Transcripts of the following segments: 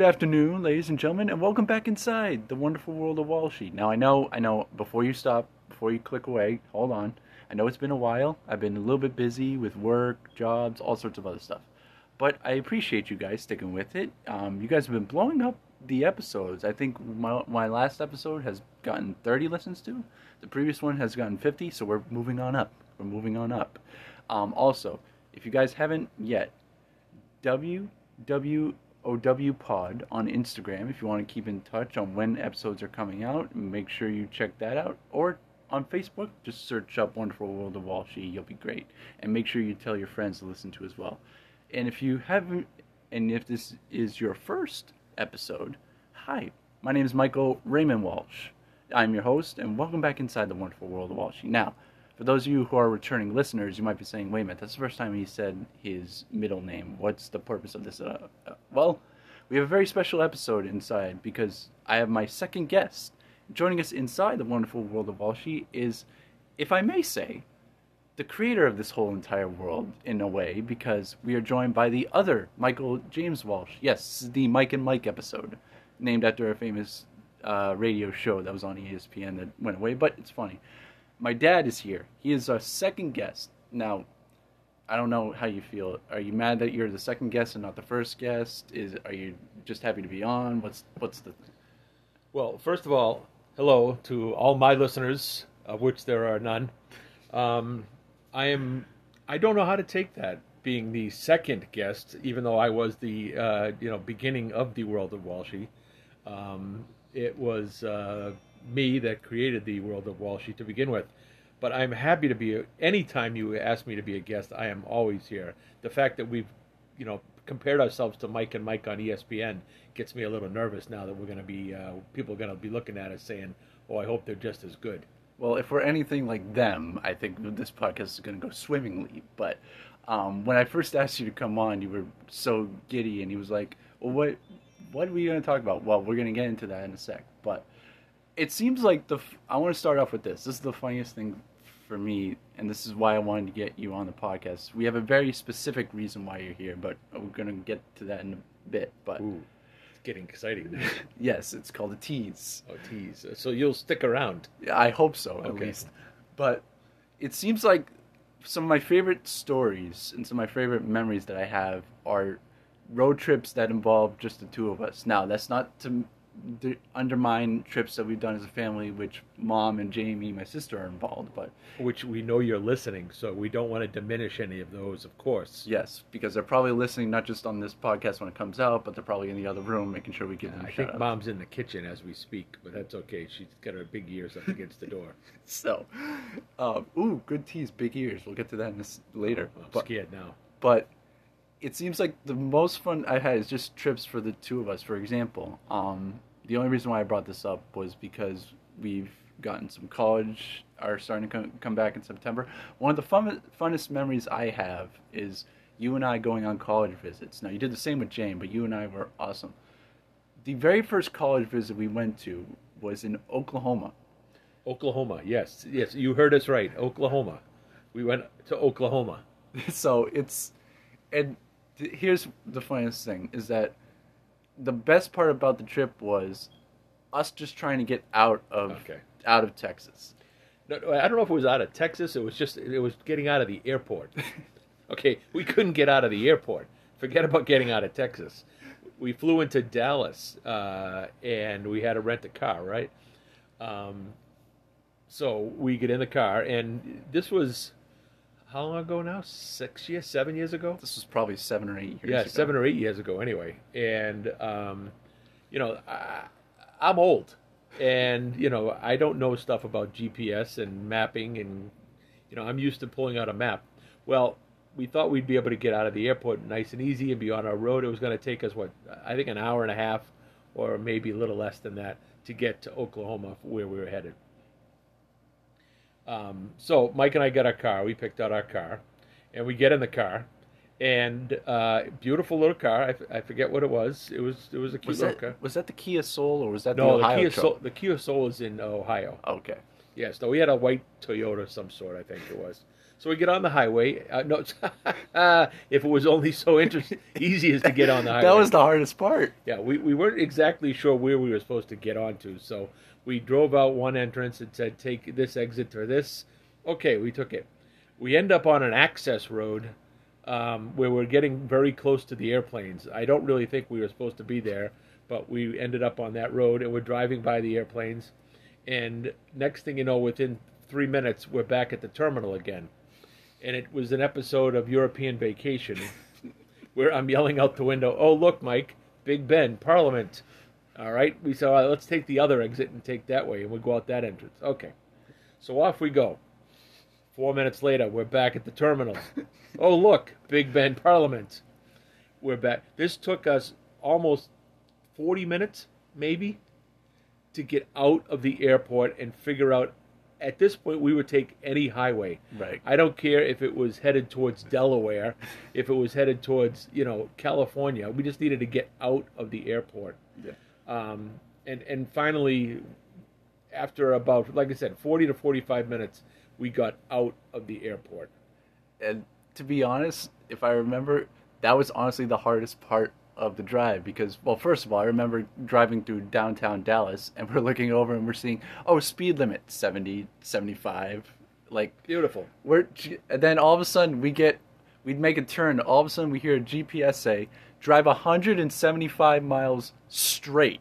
Good afternoon, ladies and gentlemen, and welcome back inside the wonderful world of Wall Walshy. Now, I know, I know, before you stop, before you click away, hold on. I know it's been a while. I've been a little bit busy with work, jobs, all sorts of other stuff. But I appreciate you guys sticking with it. Um, you guys have been blowing up the episodes. I think my, my last episode has gotten 30 listens to. The previous one has gotten 50, so we're moving on up. We're moving on up. Um, also, if you guys haven't yet, www OW Pod on Instagram if you want to keep in touch on when episodes are coming out. Make sure you check that out. Or on Facebook, just search up Wonderful World of Walshy. You'll be great. And make sure you tell your friends to listen to as well. And if you haven't, and if this is your first episode, hi, my name is Michael Raymond Walsh. I'm your host, and welcome back inside the Wonderful World of Walshy. Now, for those of you who are returning listeners, you might be saying, wait a minute, that's the first time he said his middle name. What's the purpose of this? Uh, uh, well, we have a very special episode inside because I have my second guest. Joining us inside the wonderful world of Walshy is, if I may say, the creator of this whole entire world in a way because we are joined by the other Michael James Walsh. Yes, the Mike and Mike episode, named after a famous uh, radio show that was on ESPN that went away, but it's funny my dad is here. He is our second guest. Now, I don't know how you feel. Are you mad that you're the second guest and not the first guest? Is are you just happy to be on? What's what's the Well, first of all, hello to all my listeners, of which there are none. Um, I am. I don't know how to take that being the second guest, even though I was the uh, you know beginning of the world of Walshy. Um, it was uh, me that created the world of Walshy to begin with. But I'm happy to be. Anytime you ask me to be a guest, I am always here. The fact that we've, you know, compared ourselves to Mike and Mike on ESPN gets me a little nervous now that we're going to be uh, people are going to be looking at us saying, "Oh, I hope they're just as good." Well, if we're anything like them, I think this podcast is going to go swimmingly. But um, when I first asked you to come on, you were so giddy, and he was like, "Well, what, what are we going to talk about?" Well, we're going to get into that in a sec. But it seems like the. I want to start off with this. This is the funniest thing for me, and this is why I wanted to get you on the podcast. We have a very specific reason why you're here, but we're gonna get to that in a bit. But Ooh, it's getting exciting. yes, it's called a tease. Oh, tease. So you'll stick around. I hope so, at Okay. least. But it seems like some of my favorite stories and some of my favorite memories that I have are road trips that involve just the two of us. Now, that's not to d- undermine trips that we've done as a family, which mom and Jamie, my sister, are involved. But Which we know you're listening, so we don't want to diminish any of those, of course. yes, because they're probably listening not just on this podcast when it comes out, but they're probably in the other room making sure we give them I think out. mom's in the kitchen as we speak, but that's okay. She's got her big ears up against the door. So, um, ooh, good tease, big ears. We'll get to that in this later. I'm But- scared now. but it seems like the most fun I had is just trips for the two of us. For example, um, the only reason why I brought this up was because we've gotten some college are starting to come, come back in September. One of the fun, funnest memories I have is you and I going on college visits. Now you did the same with Jamie, but you and I were awesome. The very first college visit we went to was in Oklahoma. Oklahoma, yes, yes, you heard us right. Oklahoma. We went to Oklahoma. so it's and th- here's the funniest thing is that the best part about the trip was us just trying to get out of Okay. out of Texas. No, no, I don't know if it was out of Texas. It was just it was getting out of the airport. okay, we couldn't get out of the airport. Forget about getting out of Texas. We flew into Dallas, uh, and we had to rent a car, right? Um, so we get in the car, and this was how long ago now? Six years, seven years ago. This was probably seven or eight years Yeah, ago. seven or eight years ago, anyway. And um, you know, I, I'm old, and you know, I don't know stuff about GPS and mapping, and you know, I'm used to pulling out a map. Well, we thought we'd be able to get out of the airport nice and easy and be on our road. It was going to take us what I think an hour and a half or maybe a little less than that, to get to Oklahoma where we were headed. Um, so Mike and I got our car. We picked out our car, and we get in the car, and uh, beautiful little car. I, f- I forget what it was. It was it was a cute Was little that car. was that the Kia Soul or was that No, the the Kia truck? Soul. The Kia Soul is in Ohio. Okay. Yes, no, we had a white Toyota of some sort, I think it was. So we get on the highway. Uh, no, if it was only so interesting, easy as to get on the highway. That was the hardest part. yeah. We we weren't exactly sure where we were supposed to get onto, so we drove out one entrance and said, "Take this exit or this." Okay, we took it. We end up on an access road um, where we're getting very close to the airplanes. I don't really think we were supposed to be there, but we ended up on that road and we're driving by the airplanes. And next thing you know, within three minutes, we're back at the terminal again. And it was an episode of European Vacation where I'm yelling out the window, "Oh look, Mike, Big Ben, Parliament." All right, we said, "All right, let's take the other exit and take that way, and we go out that entrance. Okay, so off we go. Four minutes later, we're back at the terminal. oh look, Big Ben, Parliament. We're back. This took us almost 40 minutes, maybe, to get out of the airport and figure out. At this point, we would take any highway. Right. I don't care if it was headed towards Delaware, if it was headed towards you know California. We just needed to get out of the airport. Yeah. Um, and and finally, after about like I said, forty to forty-five minutes, we got out of the airport. And to be honest, if I remember, that was honestly the hardest part of the drive because, well, first of all, I remember driving through downtown Dallas and we're looking over and we're seeing, oh, speed limit 70, 75. Like, Beautiful. we're, and then all of a sudden we get, we'd make a turn. All of a sudden we hear a GPS say, drive 175 miles straight.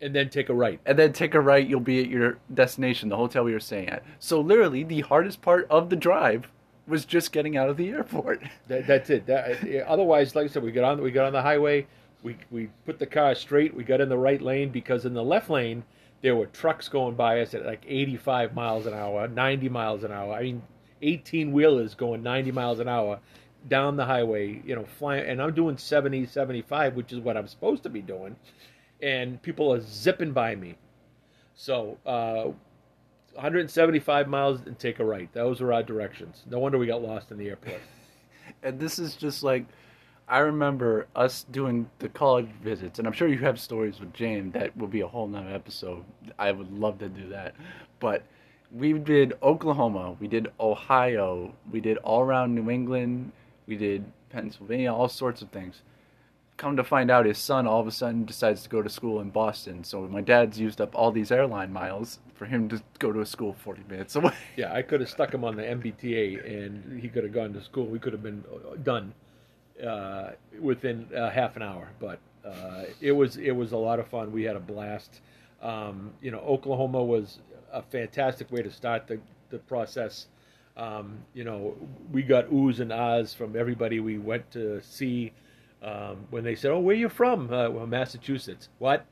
And then take a right. and then take a right you'll be at your destination the hotel we were staying at so literally the hardest part of the drive was just getting out of the airport That, that's it. That, yeah, otherwise, like I said, we got on we got on the highway. We we put the car straight. We got in the right lane because in the left lane there were trucks going by us at like 85 miles an hour, 90 miles an hour. I mean, 18 wheelers going 90 miles an hour down the highway. You know, flying, and I'm doing 70, 75, which is what I'm supposed to be doing, and people are zipping by me. So. Uh, 175 miles and take a right. Those were our directions. No wonder we got lost in the airport. and this is just like i remember us doing the college visits and i'm sure you have stories with jamie that will be a whole nother episode i would love to do that but we did oklahoma we did ohio we did all around new england we did pennsylvania all sorts of things come to find out his son all of a sudden decides to go to school in boston so my dad's used up all these airline miles for him to go to a school 40 minutes away Yeah, I could have stuck him on the MBTA and he could have gone to school. We could have been uh, done uh, within uh, half an hour. But uh, it was it was a lot of fun. We had a blast. Um, you know, Oklahoma was a fantastic way to start the the process. Um, you know, we got oohs and ahs from everybody we went to see. Um, when they said, "Oh, where are you from?" Uh, well, Massachusetts. What?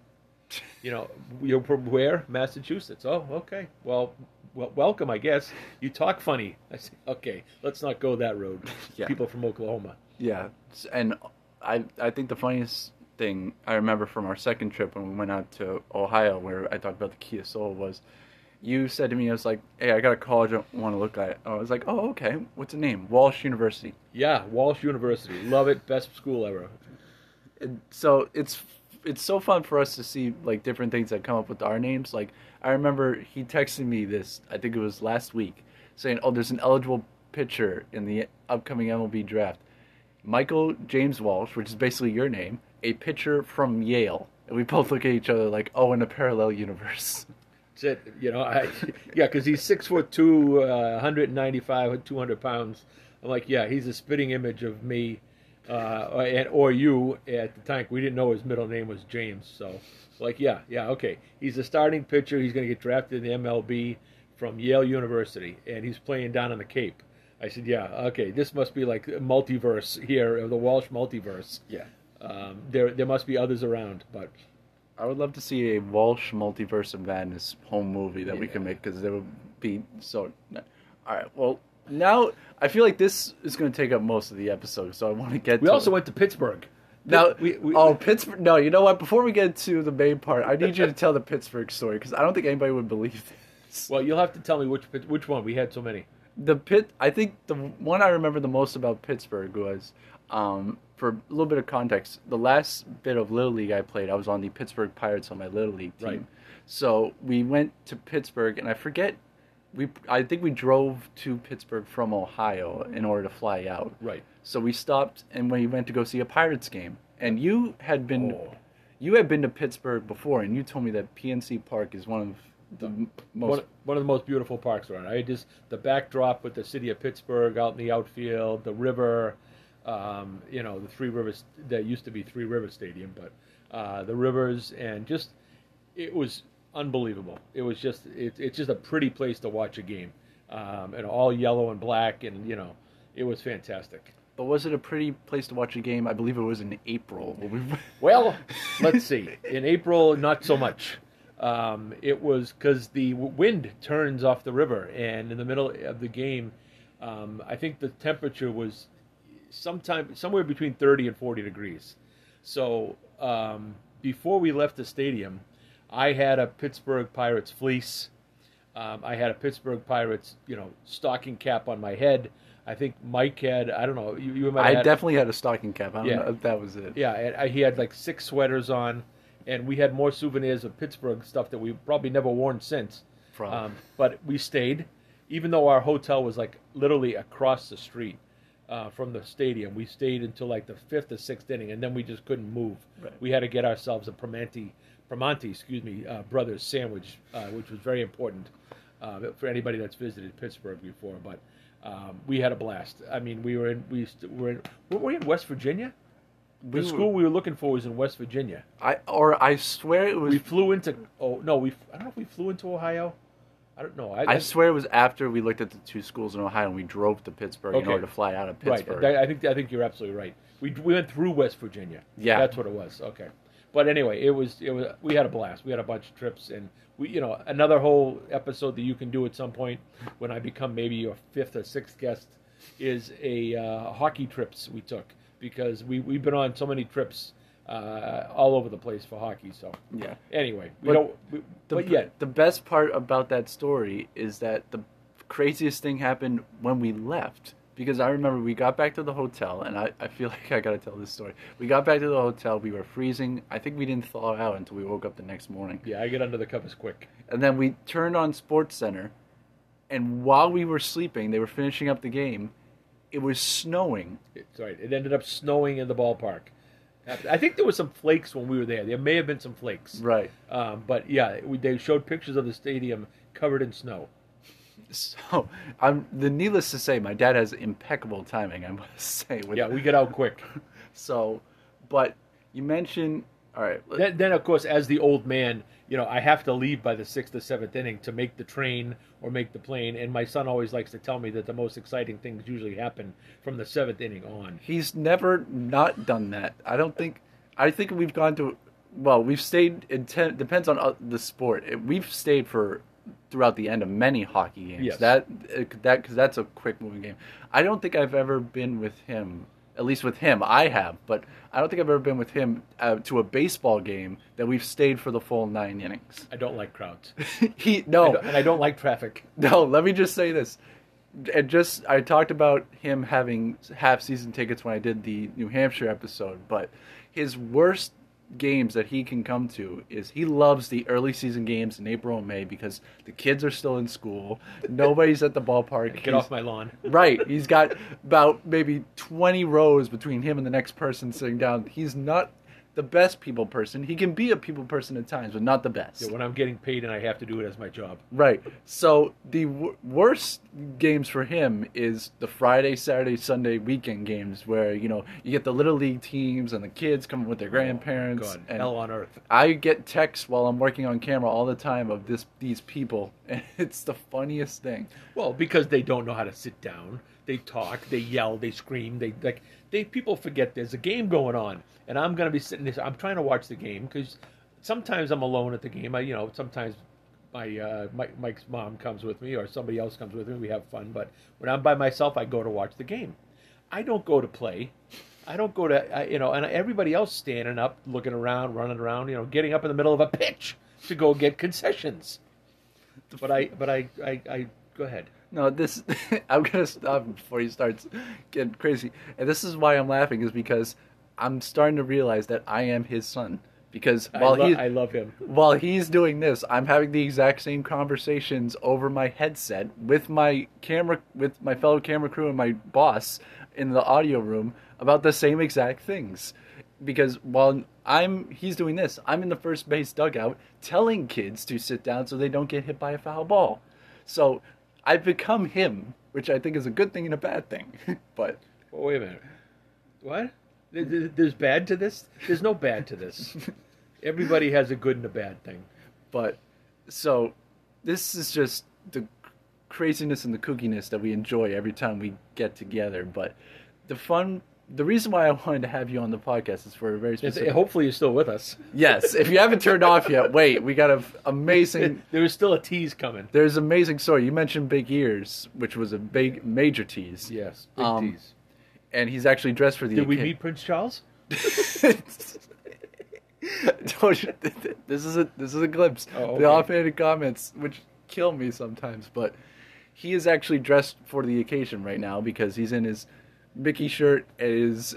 You know, you're from where? Massachusetts. Oh, okay. Well, well, welcome, I guess. You talk funny. I said, okay, let's not go that road. Yeah. People from Oklahoma. Yeah, and I I think the funniest thing I remember from our second trip when we went out to Ohio, where I talked about the Kia Soul, was you said to me, I was like, "Hey, I got a college I want to look at." I was like, "Oh, okay. What's the name?" Walsh University. Yeah, Walsh University. Love it. Best school ever. And so it's it's so fun for us to see like different things that come up with our names. Like I remember he texted me this. I think it was last week, saying, "Oh, there's an eligible pitcher in the upcoming MLB draft." Michael James Walsh, which is basically your name, a pitcher from Yale. And we both look at each other like, oh, in a parallel universe. That's it. You know, I yeah, because he's six foot two, uh, 195, 200 pounds. I'm like, yeah, he's a spitting image of me, uh, or, and, or you at the time. We didn't know his middle name was James, so like, yeah, yeah, okay. He's a starting pitcher. He's going to get drafted in the MLB from Yale University, and he's playing down on the Cape. I said, yeah, okay, this must be like multiverse here, the Walsh multiverse. Yeah. Um, there, there must be others around, but I would love to see a Walsh Multiverse of Madness home movie that we can make because there would be so. All right, well, now I feel like this is going to take up most of the episode, so I want to get we to also it. went to Pittsburgh. Now, we- we- oh Pittsburgh. No, you know what? Before we get to the main part, I need you to tell the Pittsburgh story because I don't think anybody would believe this. Well, you'll have to tell me which which one. We had so many. the pit i think the one i remember the most about pittsburgh was um, for a little bit of context the last bit of little league i played i was on the pittsburgh pirates on my little league team Right. so we went to pittsburgh and i forget we i think we drove to pittsburgh from ohio in order to fly out Right. so we stopped and we went to go see a pirates game and you had been Oh. you had been to pittsburgh before and you told me that pnc park is one of the most One, one of the most beautiful parks around. I just the backdrop with the city of Pittsburgh out in the outfield, the river, um, you know, the Three Rivers that used to be Three Rivers Stadium, but uh, the rivers and just it was unbelievable. It was just it, it's just a pretty place to watch a game, um, and all yellow and black, and you know, it was fantastic. But was it a pretty place to watch a game? I believe it was in April. Well, let's see. In April, not so much. Um, it was because the wind turns off the river, and in the middle of the game, um, I think the temperature was sometime somewhere between 30 and 40 degrees. So um, before we left the stadium, I had a Pittsburgh Pirates fleece. Um, I had a Pittsburgh Pirates, you know, stocking cap on my head. I think Mike had. I don't know. You, you might I had, definitely had a stocking cap. I don't Yeah. know if that was it. yeah, and I, he had like six sweaters on, and we had more souvenirs of Pittsburgh stuff that we've probably never worn since. Probably. Um, but we stayed, even though our hotel was like literally across the street uh, from the stadium. We stayed until like the fifth or sixth inning, and then we just couldn't move. Right. We had to get ourselves a Primanti, Primanti, excuse me, uh, brothers sandwich, uh, which was very important uh, for anybody that's visited Pittsburgh before. But um, we had a blast. I mean, we were in we st- were in were we in West Virginia? The We were- school we were looking for was in West Virginia. I or I swear it was. We flew into oh no we I don't know if we flew into Ohio. I don't know. I, I swear it was after we looked at the two schools in Ohio and we drove to Pittsburgh in order to fly out of Pittsburgh. right. I think I think you're absolutely right. We we went through West Virginia. Yeah. that's what it was. Okay, but anyway, it was it was we had a blast. We had a bunch of trips and we you know another whole episode that you can do at some point when I become maybe your fifth or sixth guest is a uh, hockey trips we took because we we've been on so many trips uh, all over the place for hockey. So yeah. anyway, we But don't. We, The, but yet, the best part about that story is that the craziest thing happened when we left. Because I remember we got back to the hotel, and I, I feel like I gotta tell this story. We got back to the hotel, we were freezing. I think we didn't thaw out until we woke up the next morning. yeah, I get under the covers quick. And then we turned on SportsCenter, and while we were sleeping, they were finishing up the game. It was snowing. It's right. It ended up snowing in the ballpark. I think there was some flakes when we were there. There may have been some flakes. Right. Um, but yeah, we, they showed pictures of the stadium covered in snow. So, I'm the needless to say, my dad has impeccable timing. I must say. Yeah, we get out quick. So, but you mentioned. All right. Then, then, of course, as the old man, you know, I have to leave by the sixth or seventh inning to make the train or make the plane. And my son always likes to tell me that the most exciting things usually happen from the seventh inning on. He's never not done that. I don't think. I think we've gone to. Well, we've stayed. It te- depends on uh, the sport. We've stayed for throughout the end of many hockey games. Yes. That uh, that because that's a quick moving game. I don't think I've ever been with him. At least with him, I have, but I don't think I've ever been with him uh, to a baseball game that we've stayed for the full nine innings. I don't like crowds. he no, don't- and I don't like traffic. no. Let me just say this. And just I talked about him having half season tickets when I did the New Hampshire episode, but his worst games that he can come to is he loves the early season games in April and May because the kids are still in school, nobody's at the ballpark. Get He's- off my lawn. Right. He's got about maybe 20 rows between him and the next person sitting down. He's not the best people person. He can be a people person at times, but not the best. Yeah, when I'm getting paid and I have to do it as my job. Right. So the w- worst games for him is the Friday, Saturday, Sunday weekend games where, you know, you get the little league teams and the kids coming with their oh, grandparents. God, and hell on earth. I get texts while I'm working on camera all the time of this these people and it's the funniest thing. Well, because they don't know how to sit down. They talk, they yell, they scream. They like they people forget there's a game going on, and I'm gonna be sitting there. I'm trying to watch the game because sometimes I'm alone at the game. I, you know, sometimes my uh, Mike, Mike's mom comes with me or somebody else comes with me. We have fun, but when I'm by myself, I go to watch the game. I don't go to play. I don't go to I, you know, and everybody else standing up, looking around, running around, you know, getting up in the middle of a pitch to go get concessions. But I, but I, I, I go ahead. No, this I'm gonna stop before he starts getting crazy. And this is why I'm laughing is because I'm starting to realize that I am his son. Because while I, lo- he I love him. while he's doing this, I'm having the exact same conversations over my headset with my camera with my fellow camera crew and my boss in the audio room about the same exact things. Because while I'm he's doing this, I'm in the first base dugout telling kids to sit down so they don't get hit by a foul ball. So I've become him, which I think is a good thing and a bad thing. but Well, wait a minute. What? There- there- There's bad to this? There's no bad to this. Everybody has a good and a bad thing. But so this is just the craziness and the kookiness that we enjoy every time we get together. But the fun, the reason why I wanted to have you on the podcast is for a very specific. hopefully, you're still with us. yes, if you haven't turned off yet, wait. We got an amazing. There is still a tease coming. There's an amazing story. You mentioned big ears, which was a big major tease. Yes, big Um, tease. And he's actually dressed for the. Did we meet Prince Charles? This is a this is a glimpse. Oh, okay. The offhanded comments, which kill me sometimes, but he is actually dressed for the occasion right now because he's in his Mickey shirt, is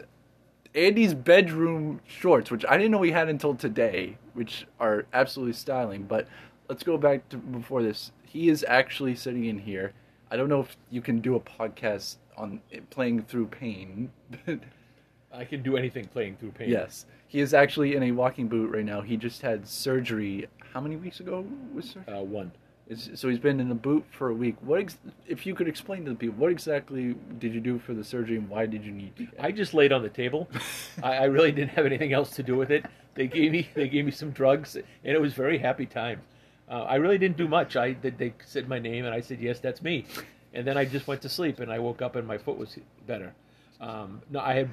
Andy's bedroom shorts, which I didn't know he had until today, which are absolutely styling. But let's go back to before this. He is actually sitting in here. I don't know if you can do a podcast on playing through pain. I can do anything playing through pain. Yes, he is actually in a walking boot right now. He just had surgery. How many weeks ago was surgery? Uh, one. It's, so he's been in the boot for a week. What, ex- if you could explain to the people, what exactly did you do for the surgery and why did you need? to I just laid on the table. I, I really didn't have anything else to do with it. They gave me they gave me some drugs, and it was very happy time. Uh, I really didn't do much. I they, they said my name, and I said yes, that's me. And then I just went to sleep, and I woke up, and my foot was better. Um, no, I had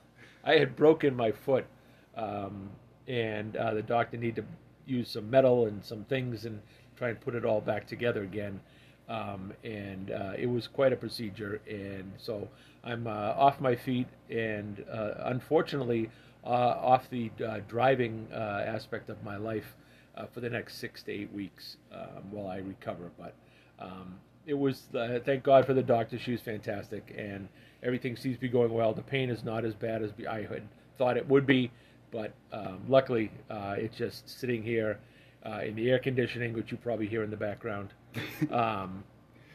I had broken my foot, um, and uh, the doctor needed to use some metal and some things and try and put it all back together again. Um, and uh, it was quite a procedure. And so I'm uh, off my feet, and uh, unfortunately, uh, off the uh, driving uh, aspect of my life for the next six to eight weeks um, while I recover. But um, it was thank God for the doctor; she was fantastic, and everything seems to be going well. The pain is not as bad as I had thought it would be, but um, luckily, it's just sitting here uh, in the air conditioning, which you probably hear in the background. um,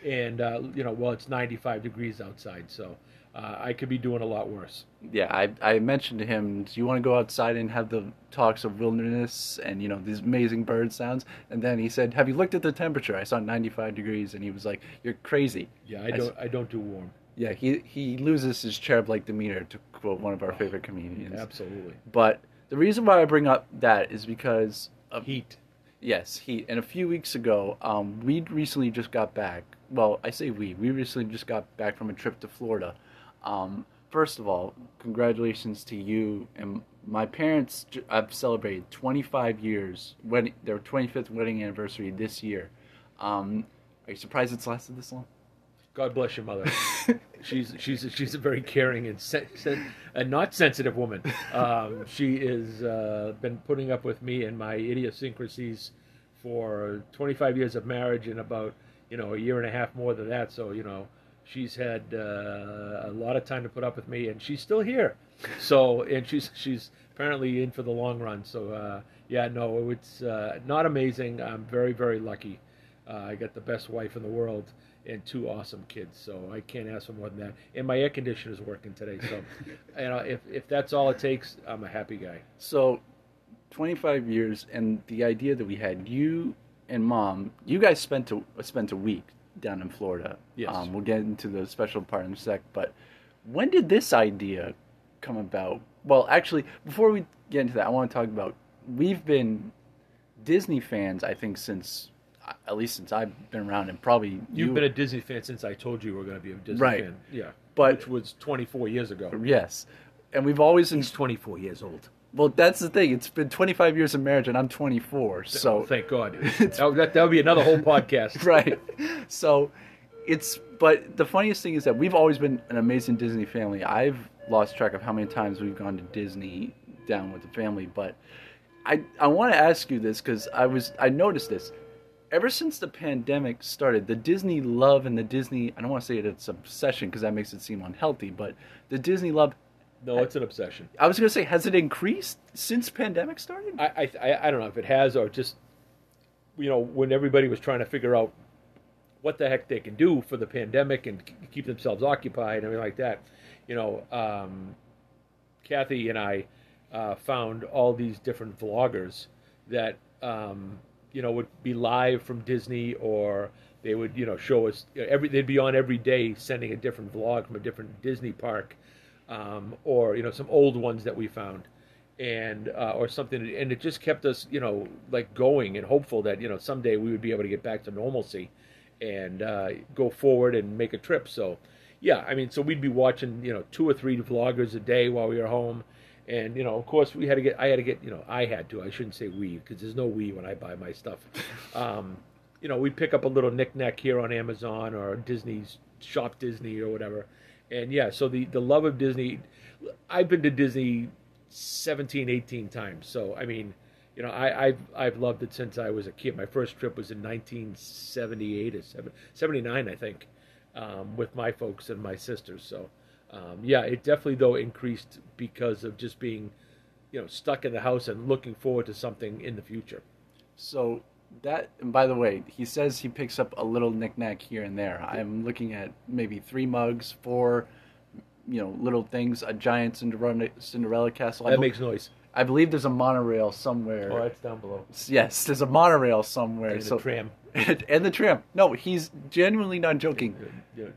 and uh, you know, well, it's 95 degrees outside, so uh, I could be doing a lot worse. Yeah, I I mentioned to him, do you want to go outside and have the talks of wilderness and you know these amazing bird sounds? And then he said, have you looked at the temperature? I saw 95 degrees, and he was like, you're crazy. Yeah, I I don't. I don't do warm. Yeah, he he loses his cherub-like demeanor to quote one of our favorite comedians. Absolutely. But the reason why I bring up that is because of Heat. Yes, he. And a few weeks ago, um, we recently just got back. Well, I say we. We recently just got back from a trip to Florida. Um, first of all, congratulations to you and my parents. I've celebrated 25 years, wedding, their 25th wedding anniversary this year. Um, are you surprised it's lasted this long? God bless your mother. she's she's she's a very caring and sen- sen- and not sensitive woman. Um, she has uh, been putting up with me and my idiosyncrasies for 25 years of marriage and about you know a year and a half more than that. So you know she's had uh, a lot of time to put up with me, and she's still here. So and she's she's apparently in for the long run. So uh, yeah, no, it's uh, not amazing. I'm very very lucky. Uh, I got the best wife in the world and two awesome kids, so I can't ask for more than that. And my air conditioner is working today, so you know if if that's all it takes, I'm a happy guy. So, 25 years, and the idea that we had, you and mom, you guys spent a spent a week down in Florida. Yes. Um, we'll get into the special part in a sec. But when did this idea come about? Well, actually, before we get into that, I want to talk about we've been Disney fans. I think since at least since I've been around, and probably You've you- been a Disney fan since I told you we were going to be a Disney Right. fan. Yeah, But- which was 24 years ago. yes, and we've always He's 24 years old. well. That's the thing. It's been 25 years of marriage, and I'm 24. So oh, thank God. that, that that would be another whole podcast. right. So it's but the funniest thing is that we've always been an amazing Disney family. I've lost track of how many times we've gone to Disney down with the family. But I I want to ask you this because I was I noticed this. Ever since the pandemic started, the Disney love and the Disney I don't want to say it's obsession because that makes it seem unhealthy, but the Disney love No, it's an obsession. I was gonna say, has it increased since pandemic started? I, I I don't know if it has or just you know when everybody was trying to figure out what the heck they can do for the pandemic and keep themselves occupied and everything like that. You know, um, Kathy and I uh, found all these different vloggers that um, you know would be live from Disney or they would you know show us every they'd be on every day sending a different vlog from a different Disney park um, or you know some old ones that we found. And uh, or something and it just kept us you know like going and hopeful that you know someday we would be able to get back to normalcy and uh, go forward and make a trip. So yeah i mean so we'd be watching you know two or three vloggers a day while we were home and you know of course we had to get i had to get you know i had to i shouldn't say we because there's no we when i buy my stuff um, you know we'd pick up a little knickknack here on amazon or disney's shop disney or whatever and yeah so the the love of disney i've been to disney 17 18 times so i mean you know I, I've I've loved it since I was a kid. My first trip was in 1978 or 79, I think, um, with my folks and my sisters. So um, yeah, it definitely though increased because of just being, you know, stuck in the house and looking forward to something in the future. So that, and by the way, he says he picks up a little knickknack here and there. I'm looking at maybe three mugs, four, you know, little things, a giant Cinderella, Cinderella castle. I That bel- makes noise. I believe there's a monorail somewhere. Oh, it's down below. yes, there's a monorail somewhere. And so the tram. And the tram. No, he's genuinely not joking. Know,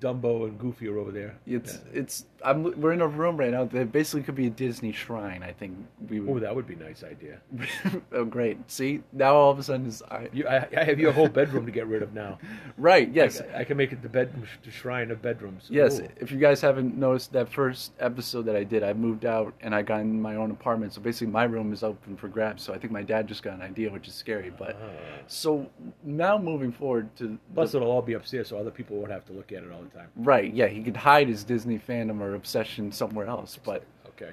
Dumbo and Goofy are over there. It's it's. I'm. We're in a room right now that basically could be a Disney shrine. I think we Oh, that would be a nice idea. oh, great. See now all of a sudden is I, You, I, I have your whole bedroom to get rid of now. right. Yes. I, I can make it the bed, the shrine of bedrooms. Yes, Ooh. if you guys haven't noticed that first episode that I did, I moved out and I got in my own apartment. So basically, my room is open for grabs. So I think my dad just got an idea, which is scary. But Ah. so now moving forward to Plus, it'll all be upstairs, so other people won't have to look at it all the time. right, yeah, he could hide his Disney fandom or obsession somewhere else. But Okay,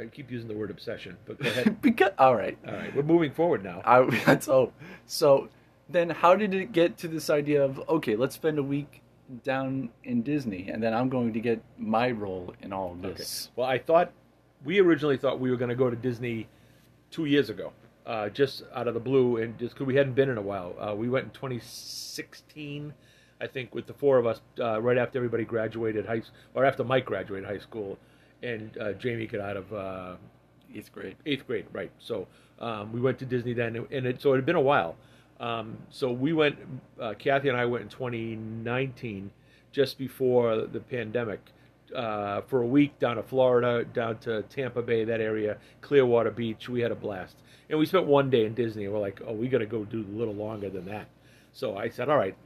I, keep using the word obsession, but go ahead. because all right, all right, we're moving forward now. I let's hope. So then, how did it get to this idea of okay, let's spend a week down in Disney, and then I'm going to get my role in all of Okay. this. Well, I thought we originally thought we were going to go to Disney two years ago, uh, just out of the blue, and just because we hadn't been in a while. Uh, we went in 2016, I think, with the four of us, uh, right after everybody graduated high, or after Mike graduated high school, and uh, Jamie got out of uh, Eighth grade. eighth grade, right? So um, we went to Disney then, and it, so it had been a while. Um, so we went. Uh, Kathy and I went in 2019, just before the pandemic, uh, for a week down to Florida, down to Tampa Bay, that area, Clearwater Beach. We had a blast, and we spent one day in Disney. And we're like, oh, we got to go do a little longer than that. So I said, all right.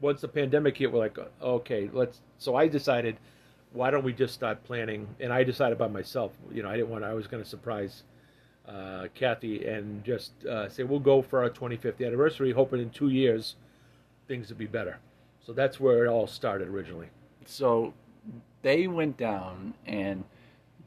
Once the pandemic hit, we're like, okay, let's. So I decided, why don't we just start planning? And I decided by myself. You know, I didn't want. I was going to surprise uh, Kathy and just uh, say we'll go for our 25th anniversary, hoping in two years things would be better. So that's where it all started originally. So they went down and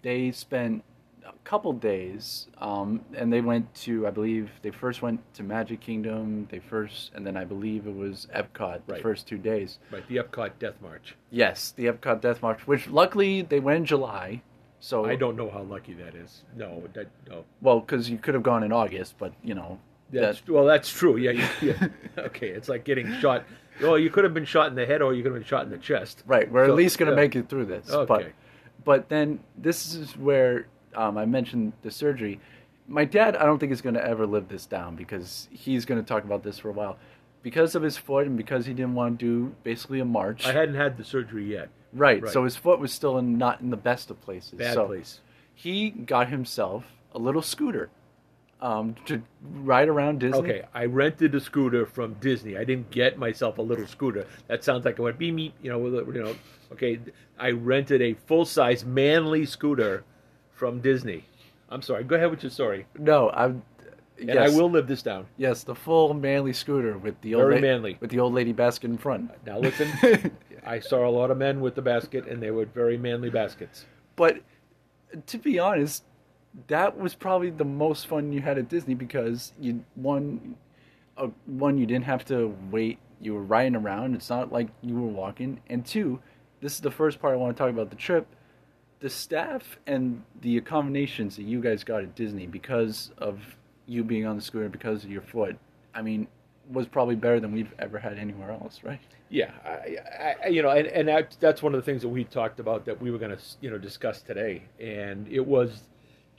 they spent a couple days, um, and they went to I believe they first went to Magic Kingdom. They first, and then I believe it was Epcot the Right. first two days. Right, the Epcot Death March. Yes, the Epcot Death March, which luckily they went in July. So I don't know how lucky that is. No, that, no. well because you could have gone in August, but you know That's, well, that's true. Yeah, yeah. Okay, it's like getting shot. Well, you could have been shot in the head, or you could have been shot in the chest. Right, we're So, at least going to yeah. make it through this. Okay. But, but then this is where um, I mentioned the surgery. My dad, I don't think is going to ever live this down because he's going to talk about this for a while. Because of his foot and because he didn't want to do basically a march. I hadn't had the surgery yet. right, right. so his foot was still in, not in the best of places. Bad so place. He got himself a little scooter um, to ride around Disney. Okay, I rented a scooter from Disney. I didn't get myself a little scooter. That sounds like I went beep meep, you know, you know. Okay, I rented a full size manly scooter from Disney. I'm sorry. Go ahead with your story, No, I'm. and yes, I will live this down. Yes, the full manly scooter with the old Very la- manly. with the old lady basket in front. Now listen. I saw a lot of men with the basket, and they were very manly baskets. But to be honest, that was probably the most fun you had at Disney because you one, uh, one you didn't have to wait. You were riding around. It's not like you were walking. And two, this is the first part I want to talk about the trip. The staff and the accommodations that you guys got at Disney because of you being on the scooter because of your foot. I mean, was probably better than we've ever had anywhere else, right? Yeah, I, I, you know, and, and that, that's one of the things that we talked about that we were going to, you know, discuss today, and it was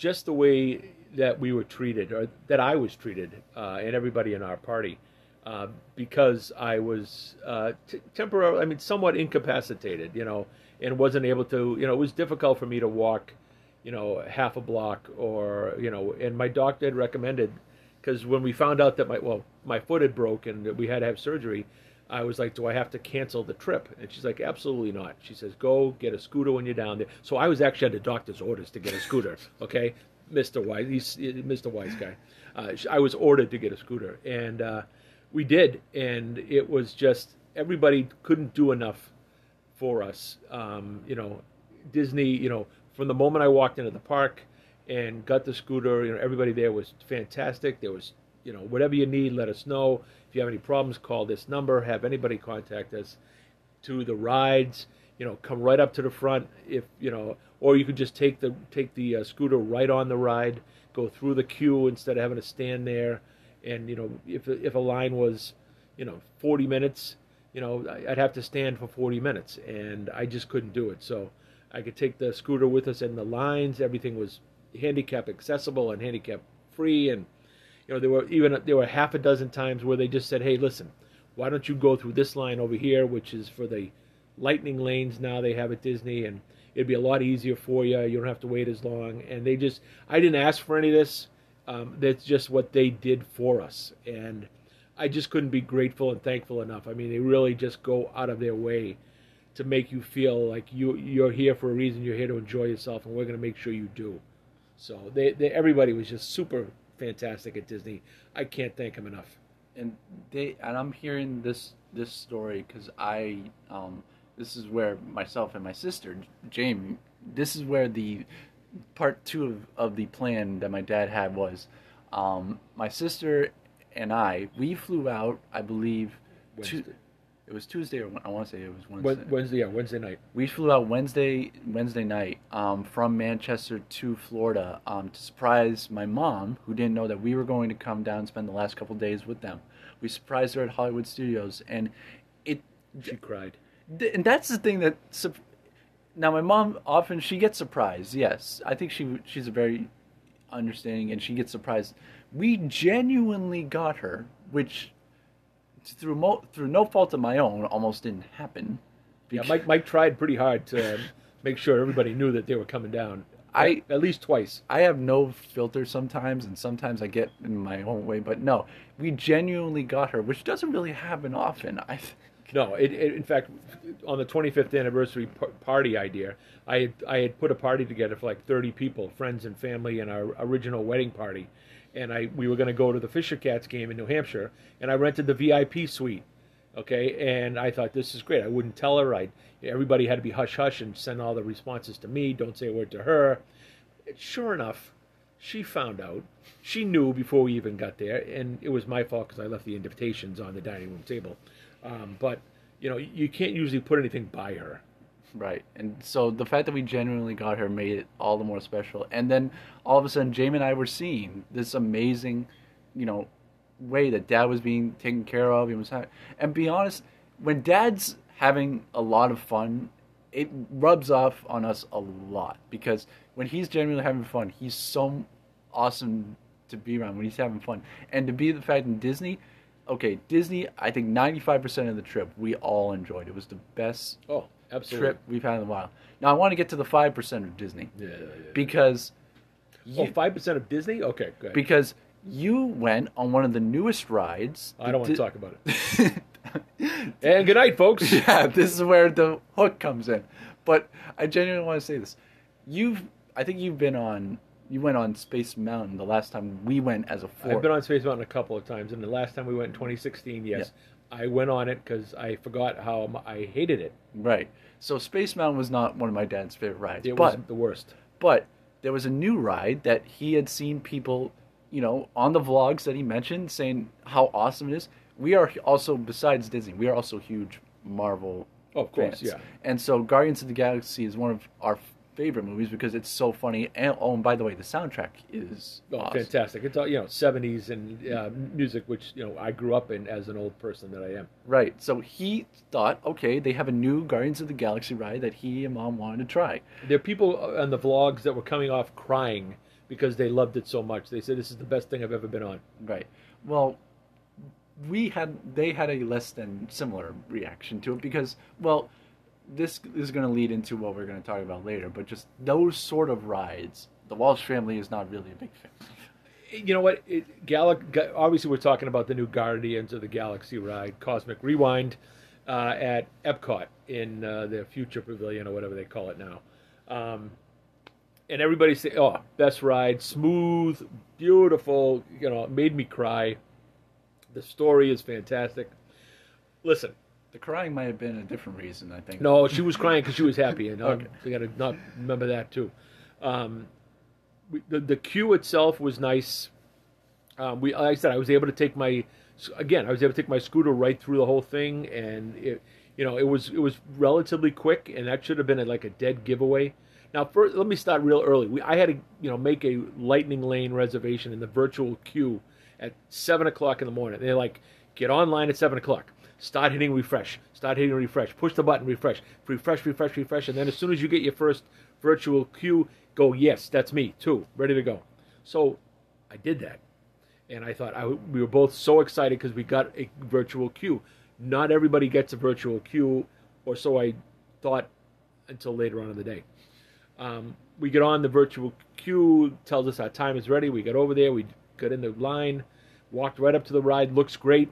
just the way that we were treated, or that I was treated, uh, and everybody in our party, uh, because I was uh, t- temporarily, I mean, somewhat incapacitated, you know, and wasn't able to, you know, it was difficult for me to walk, you know, half a block, or you know, and my doctor had recommended, because when we found out that my well, my foot had broken, that we had to have surgery. I was like, "Do I have to cancel the trip?" And she's like, "Absolutely not." She says, "Go get a scooter when you're down there." So I was actually under doctor's orders to get a scooter. Okay, Mister Wise, he's Mister Wise guy. Uh, I was ordered to get a scooter, and uh, we did, and it was just everybody couldn't do enough for us. Um, you know, Disney. You know, from the moment I walked into the park and got the scooter, you know, everybody there was fantastic. There was, you know, whatever you need, let us know. If you have any problems, call this number. Have anybody contact us. To the rides, you know, come right up to the front. If you know, or you could just take the take the uh, scooter right on the ride, go through the queue instead of having to stand there. And you know, if if a line was, you know, 40 minutes, you know, I'd have to stand for 40 minutes, and I just couldn't do it. So I could take the scooter with us, and the lines, everything was handicap accessible and handicap free, and you know, there were even there were half a dozen times where they just said, "Hey, listen, why don't you go through this line over here, which is for the lightning lanes now they have at Disney, and it'd be a lot easier for you. You don't have to wait as long." And they just, I didn't ask for any of this. Um, that's just what they did for us, and I just couldn't be grateful and thankful enough. I mean, they really just go out of their way to make you feel like you you're here for a reason. You're here to enjoy yourself, and we're going to make sure you do. So they, they everybody was just super fantastic at Disney. I can't thank him enough. and they and I'm hearing this this story because I um this is where myself and my sister Jamie this is where the part two of, of the plan that my dad had was um my sister and I we flew out I believe Wednesday. Tu- it was Tuesday or I want to say it was Wednesday. Wed- Wednesday, yeah, Wednesday night. We flew out Wednesday Wednesday night um, from Manchester to Florida um, to surprise my mom, who didn't know that we were going to come down and spend the last couple days with them. We surprised her at Hollywood Studios, and it She cried. th- and that's the thing that now my mom often she gets surprised. Yes, I think she she's a very understanding, and she gets surprised. We genuinely got her, which through mo- through no fault of my own, almost didn't happen. Yeah, Mike Mike tried pretty hard to make sure everybody knew that they were coming down. I- at least twice. I have no filter sometimes, and sometimes I get in my own way. But no, we genuinely got her, which doesn't really happen often. I No, it, it, in fact, on the 25th anniversary par- party idea, I had, I had put a party together for like 30 people, friends and family, and our original wedding party. And I we were going to go to the Fisher Cats game in New Hampshire, and I rented the VIP suite. Okay, and I thought this is great. I wouldn't tell her. I everybody had to be hush hush and send all the responses to me. Don't say a word to her. Sure enough, she found out. She knew before we even got there, and it was my fault because I left the invitations on the dining room table. Um, but you know, you can't usually put anything by her. Right, and so the fact that we genuinely got her made it all the more special. And then all of a sudden, Jamie and I were seeing this amazing, you know, way that Dad was being taken care of. He was, ha- and be honest, when Dad's having a lot of fun, it rubs off on us a lot because when he's genuinely having fun, he's so awesome to be around when he's having fun. And to be the fact in Disney, okay, Disney, I think 95% of the trip we all enjoyed. It was the best Oh, absolutely. trip we've had in a while. Now I want to get to the 5% of Disney Yeah, yeah. because Oh, you, five percent of Disney. Okay, good. because you went on one of the newest rides. I don't want to talk about it. And good night, folks. yeah, this is where the hook comes in. But I genuinely want to say this. You've, I think you've been on, you went on Space Mountain the last time we went as a four. I've been on Space Mountain a couple of times, and the last time we went in 2016, yes. I went on it because I forgot how I hated it. Right. So Space Mountain was not one of my dad's favorite rides, It but was the worst. but there was a new ride that he had seen people, you know, on the vlogs that he mentioned saying how awesome it is. We are also besides Disney, we are also huge Marvel Oh, of course, fans. yeah. And so Guardians of the Galaxy is one of our favorite movies because it's so funny. And oh, and by the way, the soundtrack is Oh, awesome. fantastic! It's all you know, seventies and uh, music, which you know I grew up in as an old person that I am. Right. So he thought, okay, they have a new Guardians of the Galaxy ride that he and mom wanted to try. There are people on the vlogs that were coming off crying because they loved it so much. They said this is the best thing I've ever been on. Right. Well, we had they had a less than similar reaction to it because well, this is going to lead into what we're going to talk about later. But just those sort of rides, the Walsh family is not really a big fan. You know what? It, obviously, we're talking about the new Guardians of the Galaxy ride, Cosmic Rewind, uh, at Epcot in uh, the Future Pavilion or whatever they call it now. Um, and everybody say, "Oh, best ride, smooth, beautiful." You know, made me cry. The story is fantastic. Listen, The crying might have been a different reason, I think. no, she was crying because she was happy, and um, Okay. we got to not remember that too. Um, we, the the queue itself was nice. Um, we, like I said, I was able to take my again, I was able to take my scooter right through the whole thing, and it, you know, it was it was relatively quick, and that should have been a, like a dead giveaway. Now, first, let me start real early. We, I had to, you know, make a lightning lane reservation in the virtual queue at seven o'clock in the morning. They're like, get online at seven o'clock. Start hitting refresh. Start hitting refresh. Push the button, refresh, refresh, refresh, refresh, and then as soon as you get your first virtual queue, go. Yes, that's me too. Ready to go. So, I did that and I thought I, we were both so excited because we got a virtual queue. Not everybody gets a virtual queue, or so I thought until later on in the day. Um, we get on the virtual queue, tells us our time is ready. We got over there, we got in the line, walked right up to the ride. Looks great.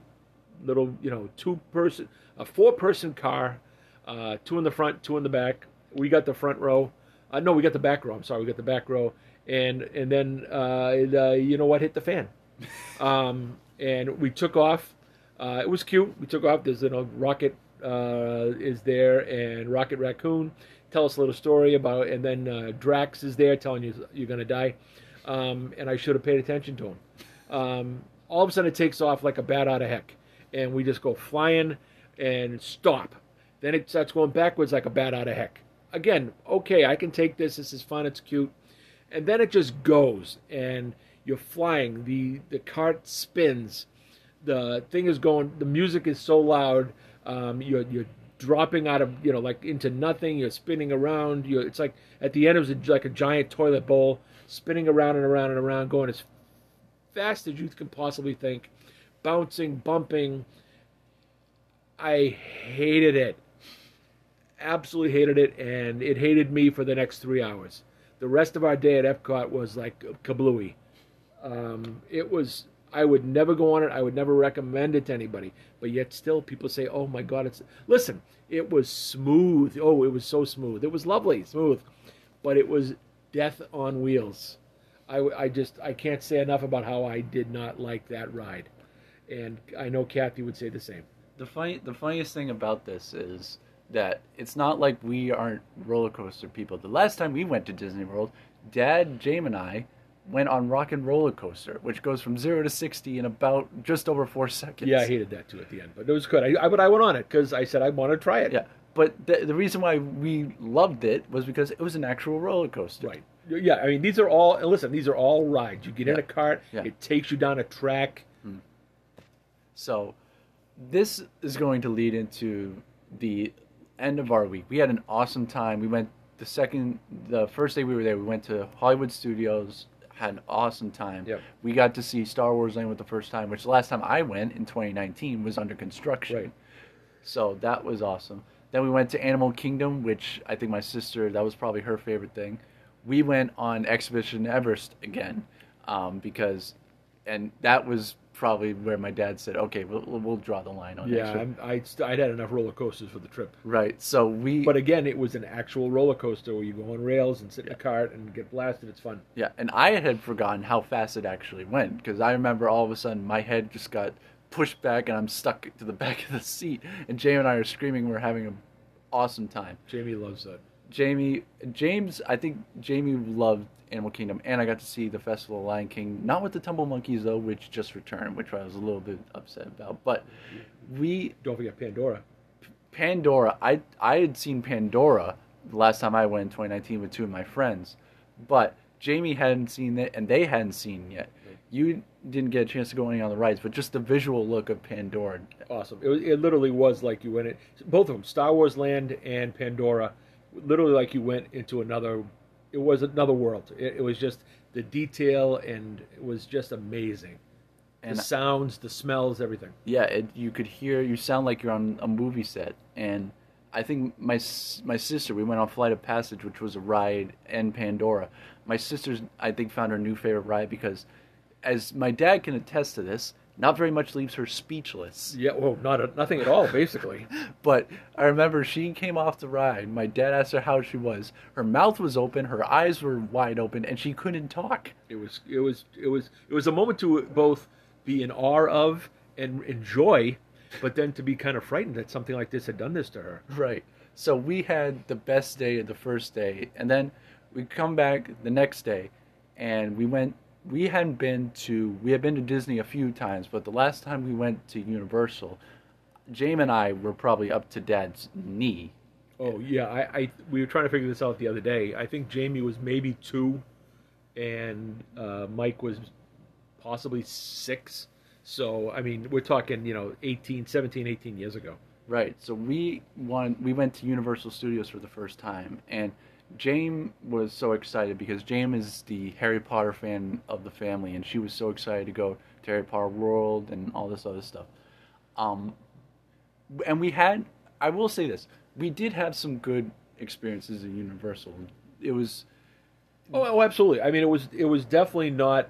Little, you know, two person, a four person car, uh, two in the front, two in the back. We got the front row. Uh, no, we got the back row. I'm sorry, we got the back row. And and then uh, it, uh, you know what hit the fan um, and we took off. Uh, it was cute. We took off. There's you know Rocket uh, is there and Rocket Raccoon tell us a little story about, and then uh, Drax is there telling you you're gonna die. Um, and I should have paid attention to him. Um, all of a sudden, it takes off like a bat out of heck, and we just go flying and stop. Then it starts going backwards like a bat out of heck. Again, okay, I can take this. This is fun. It's cute. And then it just goes, and you're flying. the The cart spins. The thing is going. The music is so loud. Um, you're you're dropping out of you know like into nothing. You're spinning around. You're, it's like at the end it was a, like a giant toilet bowl spinning around and around and around, going as fast as you can possibly think, bouncing, bumping. I hated it. Absolutely hated it, and it hated me for the next three hours. The rest of our day at Epcot was like kablooey. Um, it was. I would never go on it. I would never recommend it to anybody. But yet, still, people say, "Oh my God, it's." Listen, it was smooth. Oh, it was so smooth. It was lovely, smooth, but it was death on wheels. I, I just I can't say enough about how I did not like that ride, and I know Kathy would say the same. The funny, the funniest thing about this is that it's not like we aren't roller coaster people. The last time we went to Disney World, Dad, James, and I went on Rock and Roller Coaster, which goes from zero to sixty in about just over four seconds. Yeah, I hated that too at the end, but it was good. I, I but I went on it because I said I want to try it. Yeah, but the, the reason why we loved it was because it was an actual roller coaster. Right. Yeah, I mean these are all listen, these are all rides. You get in a cart, Yeah. it takes you down a track. So, this is going to lead into the end of our week. We had an awesome time. We went the second, the first day we were there. We went to Hollywood Studios. Had an awesome time. Yep. We got to see Star Wars Land with the first time, which the last time I went in 2019 was under construction. Right. So that was awesome. Then we went to Animal Kingdom, which I think my sister that was probably her favorite thing. We went on Expedition Everest again um, because, and that was probably where my dad said, "Okay, we'll, we'll draw the line on Yeah, extra." I'm, I i would had enough roller coasters for the trip. Right. So we, But again, it was an actual roller coaster where you go on rails and sit in a cart and get blasted. It's fun. yeah, and I had forgotten how fast it actually went because I remember all of a sudden my head just got pushed back and I'm stuck to the back of the seat. And Jamie and I are screaming. We're having an awesome time. Jamie loves that. Jamie, James, I think Jamie loved Animal Kingdom, and I got to see the Festival of Lion King, not with the Tumble Monkeys though, which just returned, which I was a little bit upset about. But we Don't forget Pandora. Pandora, I I had seen Pandora the last time I went in 2019 with two of my friends, but Jamie hadn't seen it, and they hadn't seen it yet. You didn't get a chance to go any on the rides, but just the visual look of Pandora. Awesome. It, was, it literally was like you went in both of them, Star Wars Land and Pandora, literally like you went into another. It was another world. It, it was just the detail and it was just amazing. And the sounds, the smells, everything. yeah, it, you could hear. You sound like you're on a movie set, and I think my my sister. We went on Flight of Passage, which was a ride in Pandora. My sister's, I think, found her new favorite ride because, as my dad can attest to this, not very much leaves her speechless. Yeah, well, not a, nothing at all, basically. But I remember she came off the ride. My dad asked her how she was. Her mouth was open, her eyes were wide open, and she couldn't talk. It was, it was, it was, it was a moment to both be in awe of and enjoy, but then to be kind of frightened that something like this had done this to her. Right. So we had the best day of the first day, and then we come back the next day, and we went. We hadn't been to. We had been to Disney a few times, but the last time we went to Universal, James and I were probably up to Dad's knee. Oh yeah, I, I we were trying to figure this out the other day. I think Jamie was maybe two, and uh, Mike was possibly six. So I mean, we're talking you know 18, 17, 18 years ago. Right. So we won, we went to Universal Studios for the first time, and Jane was so excited because Jane is the Harry Potter fan of the family, and she was so excited to go to Harry Potter World and all this other stuff. Um, and we had, I will say this, we did have some good experiences at Universal. It was Oh, oh, absolutely. I mean, it was it was definitely not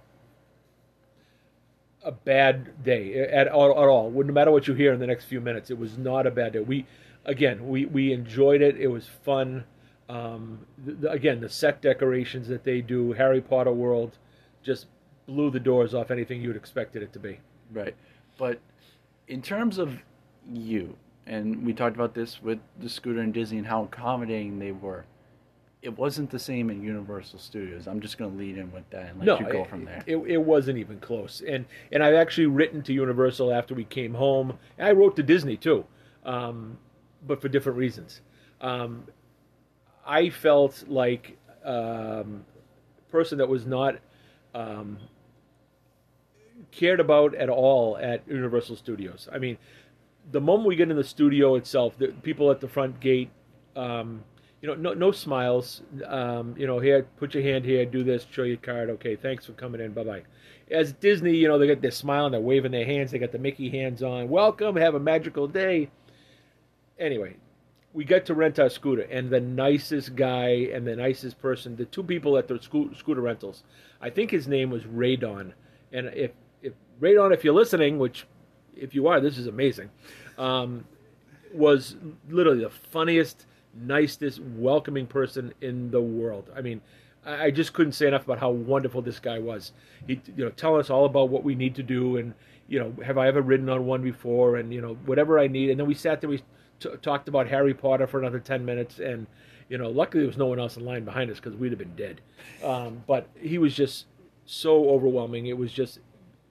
a bad day at, all. at all. No matter what you hear in the next few minutes, it was not a bad day. We again, we we enjoyed it. It was fun. Um, the, the- again, the set decorations that they do, Harry Potter World, just blew the doors off anything you'd expected it to be. Right. But in terms of you, and we talked about this with the scooter and Disney and how accommodating they were. It wasn't the same in Universal Studios. I'm just going to lead in with that and let no, you go it, from there. It, it wasn't even close. And and I've actually written to Universal after we came home. And I wrote to Disney too, um, but for different reasons. Um, I felt like um, a person that was not um, cared about at all at Universal Studios. I mean, the moment we get in the studio itself, the people at the front gate, um, you know, no, no smiles. Um, you know, here, put your hand here, do this, show your card. Okay, thanks for coming in. Bye bye. As Disney, you know, they got their smiling, they're waving their hands, they got the Mickey hands on. Welcome, have a magical day. Anyway, we got to rent our scooter, and the nicest guy and the nicest person, the two people at the sco- scooter rentals, I think his name was Radon. And if, if Radon, if you're listening, which if you are, this is amazing, um, was literally the funniest, nicest, welcoming person in the world. I mean, I I just couldn't say enough about how wonderful this guy was. He, you know, telling us all about what we need to do, and you know, have I ever ridden on one before, and you know, whatever I need. And then we sat there, we t- talked about Harry Potter for another ten minutes, and you know, luckily there was no one else in line behind us because we'd have been dead. Um, but he was just so overwhelming. It was just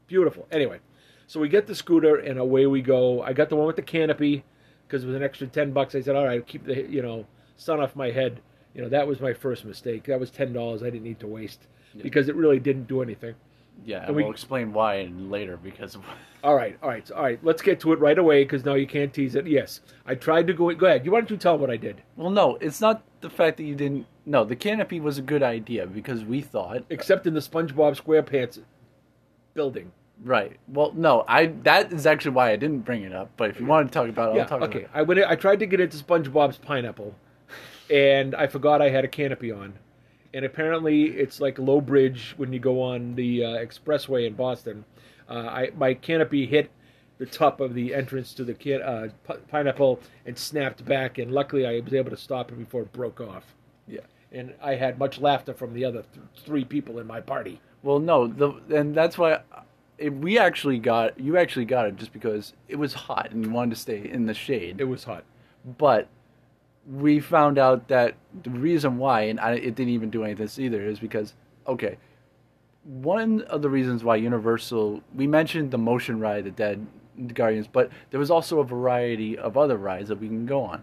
beautiful. Anyway, so we get the scooter and away we go. I got the one with the canopy because it was an extra ten bucks. I said, all right, keep the you know sun off my head. You know that was my first mistake. That was ten dollars I didn't need to waste because it really didn't do anything. Yeah, and we- we'll explain why in later because of All right, all right, all right. Let's get to it right away because now you can't tease it. Yes, I tried to go. Go ahead. You why don't you tell what I did? Well, no, it's not the fact that you didn't. No, the canopy was a good idea because we thought. Uh, Except in the SpongeBob SquarePants building. Right. Well, no, I. That is actually why I didn't bring it up. But if you want to talk about it, yeah. I'll talk Okay. about I went. I tried to get into SpongeBob's pineapple, and I forgot I had a canopy on, and apparently it's like low bridge when you go on the uh, expressway in Boston. Uh, I my canopy hit the top of the entrance to the can, uh, pi- pineapple and snapped back, and luckily I was able to stop it before it broke off. Yeah. And I had much laughter from the other th- three people in my party. Well, no, the and that's why it, we actually got you actually got it just because it was hot and you wanted to stay in the shade. It was hot. but we found out that the reason why, and I, it didn't even do any of this either, is because okay, one of the reasons why Universal we mentioned the motion ride, the Dead Guardians, but there was also a variety of other rides that we can go on.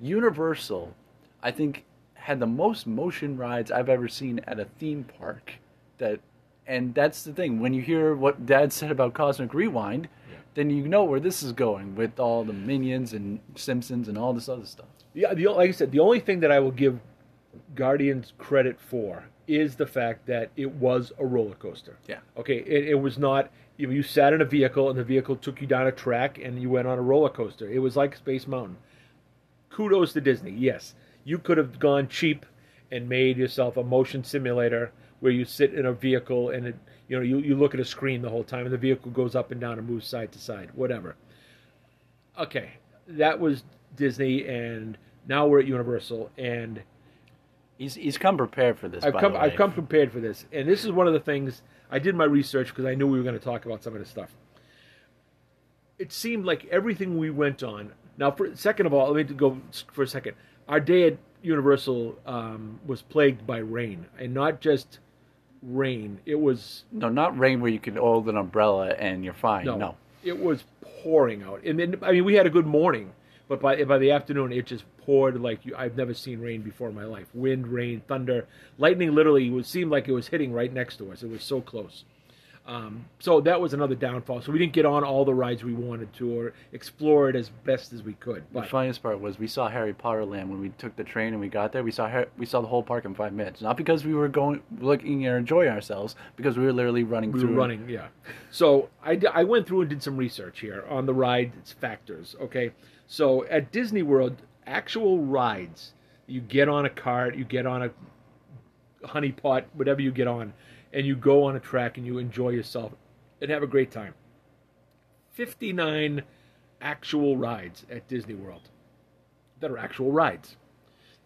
Universal, I think, had the most motion rides I've ever seen at a theme park. That, and that's the thing. When you hear what Dad said about Cosmic Rewind, then you know where this is going with all the Minions and Simpsons and all this other stuff. Yeah, the, like I said, the only thing that I will give Guardians credit for is the fact that it was a roller coaster. Yeah. Okay, it, it was not. You, you sat in a vehicle and the vehicle took you down a track and you went on a roller coaster. It was like Space Mountain. Kudos to Disney. Yes, you could have gone cheap and made yourself a motion simulator where you sit in a vehicle and it, you know you, you look at a screen the whole time and the vehicle goes up and down and moves side to side, whatever. Okay, that was Disney, and now we're at Universal, and He's he's come prepared for this. I've come I've come prepared for this, and this is one of the things I did my research because I knew we were going to talk about some of this stuff. It seemed like everything we went on. Now, for second of all, let me go for a second. Our day at Universal um, was plagued by rain, and not just rain. It was No, not rain where you can hold an umbrella and you're fine. no, No. it was pouring out. And then I mean, we had a good morning, but by by the afternoon, it just poured like you, I've never seen rain before in my life. Wind, rain, thunder, lightning. Literally, it seemed like it was hitting right next to us. It was so close. Um, so that was another downfall. So we didn't get on all the rides we wanted to, or explore it as best as we could. But The funniest part was we saw Harry Potter Land when we took the train and we got there. We saw Har- we saw the whole park in five minutes. Not because we were going looking and enjoying ourselves, because we were literally running we through. were running, yeah. So I, d- I went through and did some research here on the ride factors. Okay, so at Disney World, actual rides, you get on a cart, you get on a honey pot, whatever you get on, and you go on a track and you enjoy yourself and have a great time. Fifty nine actual rides at Disney World that are actual rides.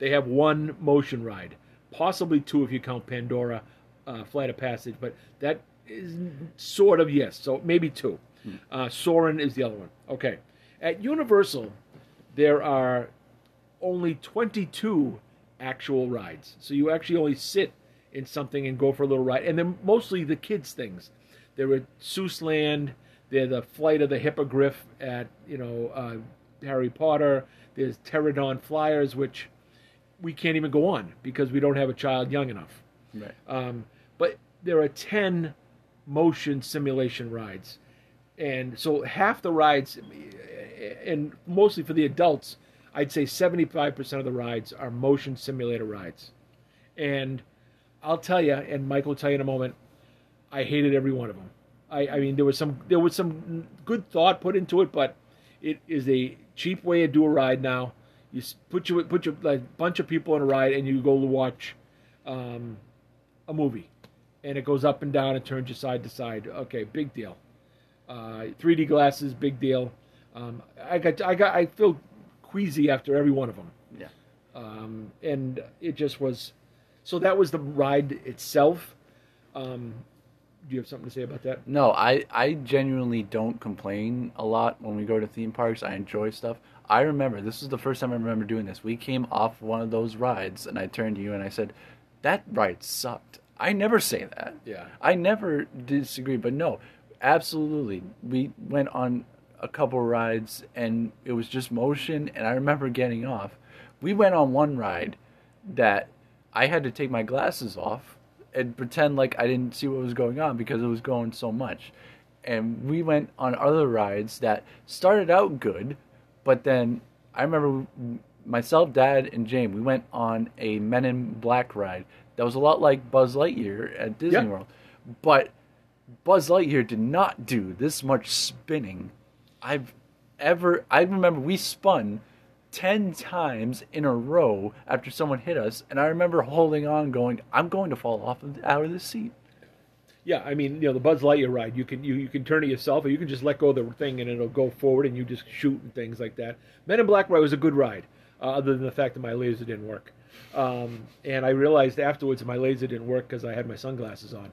They have one motion ride, possibly two if you count Pandora, uh, Flight of Passage, but that is sort of yes, so maybe two. Uh, Soarin' is the other one. Okay, at Universal, there are only 22 actual rides, so you actually only sit in something and go for a little ride, and they're mostly the kids' things. They're at Seuss Land. They're the Flight of the Hippogriff at you know uh, Harry Potter. There's Pterodon Flyers, which we can't even go on because we don't have a child young enough. Right. Um, but there are 10 motion simulation rides. And so half the rides, and mostly for the adults, I'd say 75% of the rides are motion simulator rides. And I'll tell you, and Mike will tell you in a moment, I hated every one of them. I, I mean, there was some there was some good thought put into it, but it is a cheap way to do a ride now. You put you put your like bunch of people on a ride, and you go to watch um, a movie, and it goes up and down and turns you side to side. Okay, big deal. Uh, 3D glasses, big deal. Um, I got I got I feel queasy after every one of them, Yeah. um, and it just was. So that was the ride itself. Um, do you have something to say about that? No, I, I genuinely don't complain a lot when we go to theme parks. I enjoy stuff. I remember this is the first time I remember doing this. We came off one of those rides, and I turned to you and I said, "That ride sucked." I never say that. Yeah. I never disagree, but no, absolutely. We went on a couple rides, and it was just motion. And I remember getting off. We went on one ride that I had to take my glasses off and pretend like I didn't see what was going on because it was going so much. And we went on other rides that started out good, but then I remember myself, Dad, and Jane. We went on a Men in Black ride that was a lot like Buzz Lightyear at Disney Yeah. World, but Buzz Lightyear did not do this much spinning. I've ever. I remember we spun ten times in a row after someone hit us, and I remember holding on, going, "I'm going to fall off of, out of the seat." Yeah, I mean, you know, the Buzz Lightyear ride, you can you, you can turn it yourself, or you can just let go of the thing and it'll go forward, and you just shoot and things like that. Men in Black ride was a good ride, uh, other than the fact that my laser didn't work. Um, and I realized afterwards my laser didn't work because I had my sunglasses on,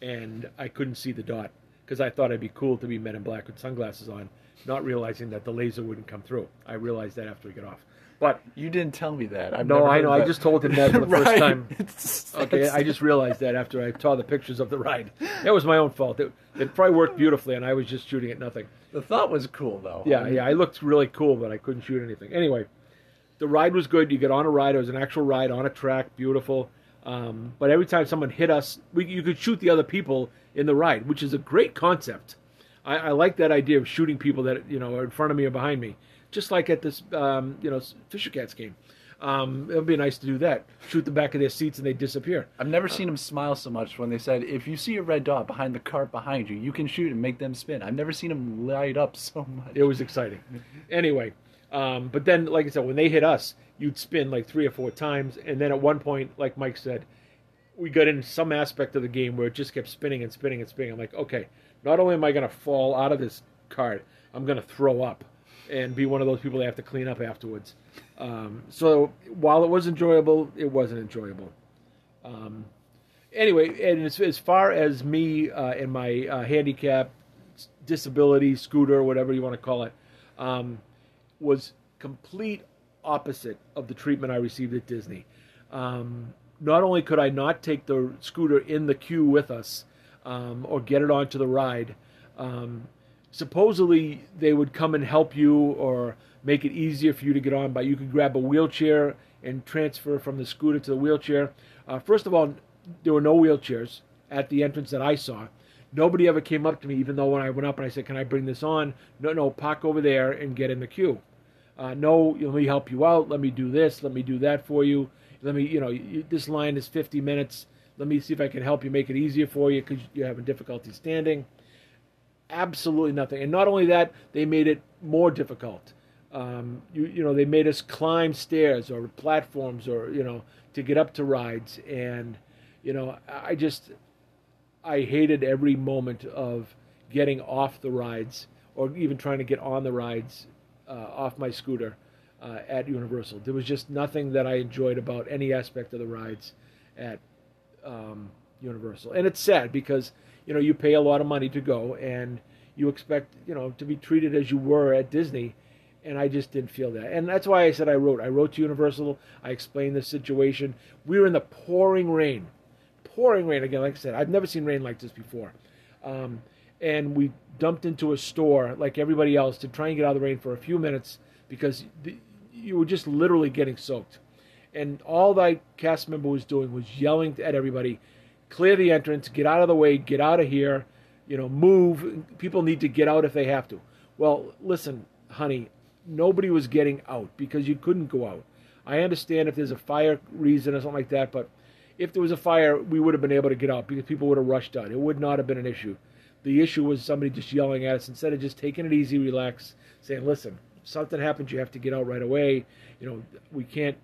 and I couldn't see the dot. Because I thought it'd be cool to be Men in Black with sunglasses on, not realizing that the laser wouldn't come through. I realized that after we get off. But You didn't tell me that. I've no, I know. I just told him that for the first time. It's- Okay, I just realized that after I saw the pictures of the ride. That was my own fault. It, it probably worked beautifully, and I was just shooting at nothing. the thought was cool though. Yeah, yeah, I looked really cool, but I couldn't shoot anything. Anyway, the ride was good. You get on a ride. It was an actual ride on a track, beautiful. Um, but every time someone hit us, we, you could shoot the other people in the ride, which is a great concept. I, I like that idea of shooting people that you know are in front of me or behind me, just like at this um, you know Fisher Cats game. Um, it would be nice to do that. Shoot the back of their seats and they disappear. I've never seen them smile so much when they said, "If you see a red dot behind the cart behind you, you can shoot and make them spin." I've never seen them light up so much. It was exciting. Anyway, um, but then, like I said, when they hit us, you'd spin like three or four times, and then at one point, like Mike said, we got in some aspect of the game where it just kept spinning and spinning and spinning. I'm like, okay, not only am I going to fall out of this cart, I'm going to throw up and be one of those people that have to clean up afterwards. Um, so while it was enjoyable, it wasn't enjoyable. Um, anyway, and as, as far as me uh, and my uh, handicap, disability, scooter, whatever you want to call it, um, was complete opposite of the treatment I received at Disney. Um, not only could I not take the scooter in the queue with us um, or get it onto the ride, um, supposedly they would come and help you or make it easier for you to get on by you could grab a wheelchair and transfer from the scooter to the wheelchair. Uh, first of all, there were no wheelchairs at the entrance that I saw. Nobody ever came up to me, even though when I went up and I said, "Can I bring this on?" No, no, park over there and get in the queue. Uh, no, let me help you out. Let me do this. Let me do that for you. Let me, you know, you, this line is 50 minutes. Let me see if I can help you make it easier for you because you're having difficulty standing. Absolutely nothing. And not only that, they made it more difficult. Um, you, you know, they made us climb stairs or platforms or, you know, to get up to rides. And, you know, I just, I hated every moment of getting off the rides or even trying to get on the rides uh, off my scooter uh, at Universal. There was just nothing that I enjoyed about any aspect of the rides at um, Universal. And it's sad because you know you pay a lot of money to go and you expect you know to be treated as you were at Disney. And I just didn't feel that, and that's why I said I wrote. I wrote to Universal. I explained the situation. We were in the pouring rain, pouring rain again. Like I said, I've never seen rain like this before. Um, and we dumped into a store like everybody else to try and get out of the rain for a few minutes because you were just literally getting soaked. And all that cast member was doing was yelling at everybody, clear the entrance, get out of the way, get out of here, you know, move. People need to get out if they have to. Well, listen, honey, nobody was getting out because you couldn't go out. I understand if there's a fire reason or something like that, but if there was a fire, we would have been able to get out because people would have rushed out. It would not have been an issue. The issue was somebody just yelling at us instead of just taking it easy, relax, saying, "Listen, something happens, you have to get out right away. You know, we can't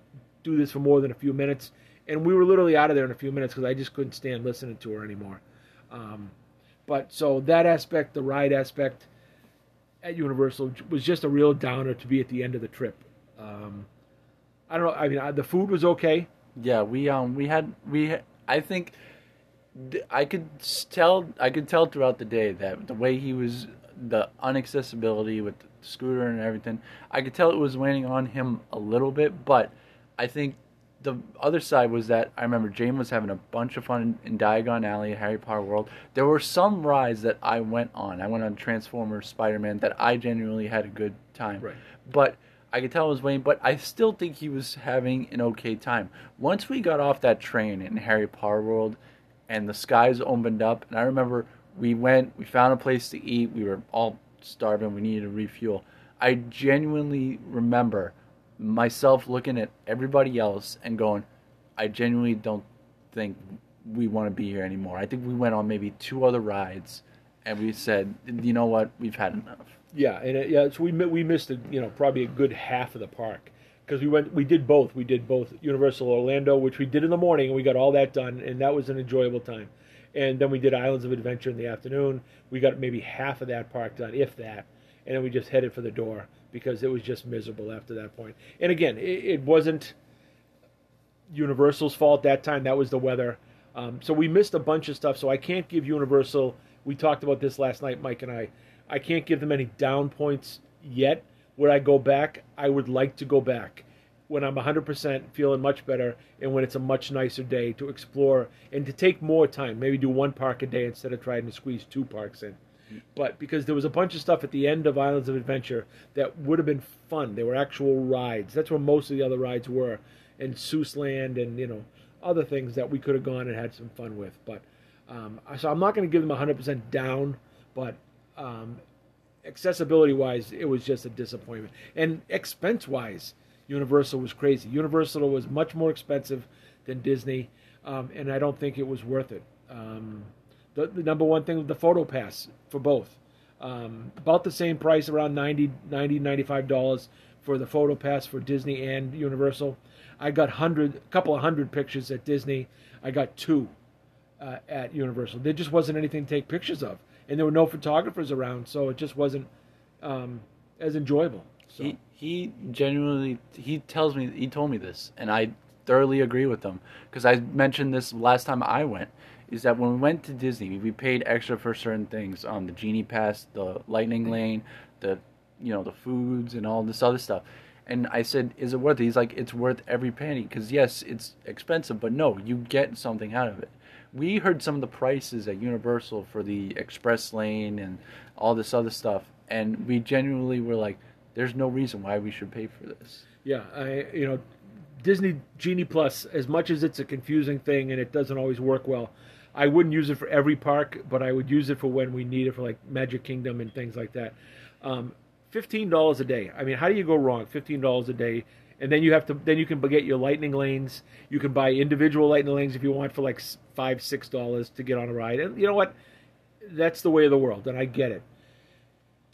do this for more than a few minutes." And we were literally out of there in a few minutes because I just couldn't stand listening to her anymore. Um, but so that aspect, the ride aspect at Universal, was just a real downer to be at the end of the trip. Um, I don't know. I mean, I, the food was okay. Yeah, we um we had we I think I could tell I could tell throughout the day that the way he was the unaccessibility with the scooter and everything, I could tell it was weighing on him a little bit, but I think the other side was that I remember Jane was having a bunch of fun in, in Diagon Alley Harry Potter World. There were some rides that I went on. I went on Transformers, Spider Man that I genuinely had a good time. Right. But I could tell it was Wayne, but I still think he was having an okay time. Once we got off that train in Harry Potter World and the skies opened up, and I remember we went, we found a place to eat, we were all starving, we needed to refuel. I genuinely remember myself looking at everybody else and going, I genuinely don't think we want to be here anymore. I think we went on maybe two other rides and we said, you know what, we've had enough. Yeah, and it, yeah, so we we missed a, you know probably a good half of the park because we went we did both. We did both Universal Orlando, which we did in the morning, and we got all that done, and that was an enjoyable time. And then we did Islands of Adventure in the afternoon. We got maybe half of that park done, if that, and then we just headed for the door because it was just miserable after that point. And again, it, it wasn't Universal's fault that time. That was the weather. Um, so we missed a bunch of stuff. So I can't give Universal We talked about this last night, Mike and I. I can't give them any down points yet. Would I go back? I would like to go back when I'm 100% feeling much better and when it's a much nicer day to explore and to take more time. Maybe do one park a day instead of trying to squeeze two parks in. But because there was a bunch of stuff at the end of Islands of Adventure that would have been fun. They were actual rides. That's where most of the other rides were. And Seuss Land and, you know, other things that we could have gone and had some fun with. But um, so I'm not going to give them 100% down, but um, accessibility wise, it was just a disappointment. And expense wise, Universal was crazy. Universal was much more expensive than Disney, um, and I don't think it was worth it. Um, the, the, number one thing, was the photo pass for both. Um, about the same price, around 90 90 $95 for the photo pass for Disney and Universal. I got hundred, a couple of hundred pictures at Disney. I got two uh, at Universal. There just wasn't anything to take pictures of, and there were no photographers around, so it just wasn't um, as enjoyable. So. He genuinely he tells me he told me this, and I thoroughly agree with him because I mentioned this last time I went. Is that when we went to Disney, we paid extra for certain things, um, the genie pass, the lightning lane, the you know the foods and all this other stuff. And I said, "Is it worth it?" He's like, "It's worth every penny because yes, it's expensive, but no, you get something out of it." We heard some of the prices at Universal for the express lane and all this other stuff, and we genuinely were like, "There's no reason why we should pay for this." Yeah, I you know, Disney Genie Plus, as much as it's a confusing thing and it doesn't always work well, I wouldn't use it for every park, but I would use it for when we need it for like Magic Kingdom and things like that. Um, Fifteen dollars a day. I mean, how do you go wrong? Fifteen dollars a day, and then you have to then you can get your lightning lanes. You can buy individual lightning lanes if you want for like five six dollars to get on a ride. And you know what? That's the way of the world, and I get it.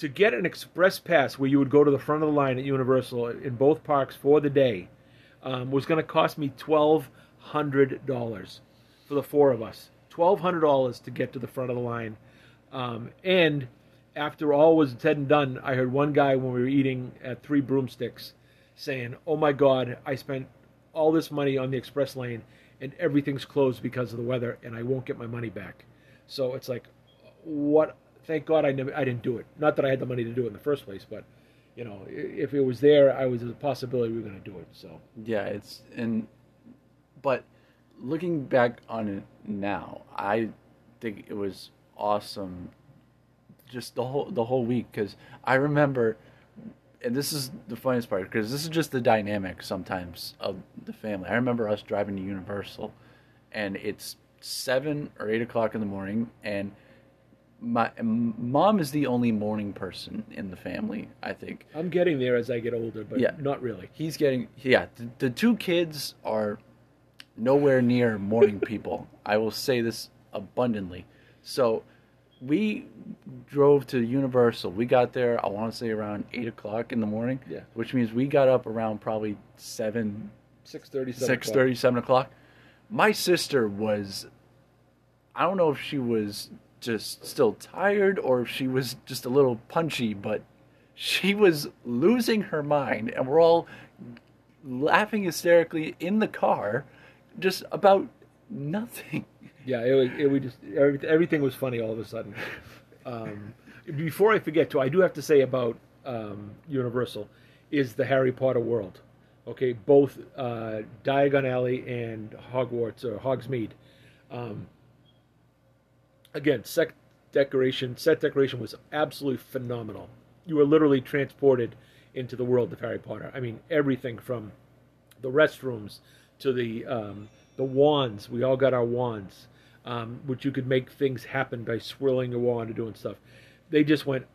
To get an express pass where you would go to the front of the line at Universal in both parks for the day um, was going to cost me twelve hundred dollars for the four of us. Twelve hundred dollars to get to the front of the line, um, and after all was said and done, I heard one guy when we were eating at Three Broomsticks saying, "Oh my God, I spent all this money on the express lane, and everything's closed because of the weather, and I won't get my money back." So it's like, what? Thank God I never, I didn't do it. Not that I had the money to do it in the first place, but you know, if it was there, I was a possibility we were going to do it. So yeah, it's and but looking back on it now, I think it was awesome just the whole the whole week because I remember, and this is the funniest part because this is just the dynamic sometimes of the family. I remember us driving to Universal, and it's seven or eight o'clock in the morning, and my mom is the only morning person in the family. I think I'm getting there as I get older, but yeah. not really. He's getting yeah. The, the two kids are nowhere near morning people. I will say this abundantly. So we drove to Universal. We got there, I want to say around eight o'clock in the morning. Yeah. Which means we got up around probably seven, six thirty, six thirty, seven o'clock. My sister was, I don't know if she was just still tired or if she was just a little punchy, but she was losing her mind, and we're all laughing hysterically in the car, just about nothing. Yeah, it, it, we just everything was funny all of a sudden. Um, before I forget, too, I do have to say about um, Universal is the Harry Potter world. Okay, both uh, Diagon Alley and Hogwarts or Hogsmeade. Um, again, set decoration, set decoration was absolutely phenomenal. You were literally transported into the world of Harry Potter. I mean, everything from the restrooms to the um, the wands. We all got our wands um, which you could make things happen by swirling your wand and doing stuff. They just went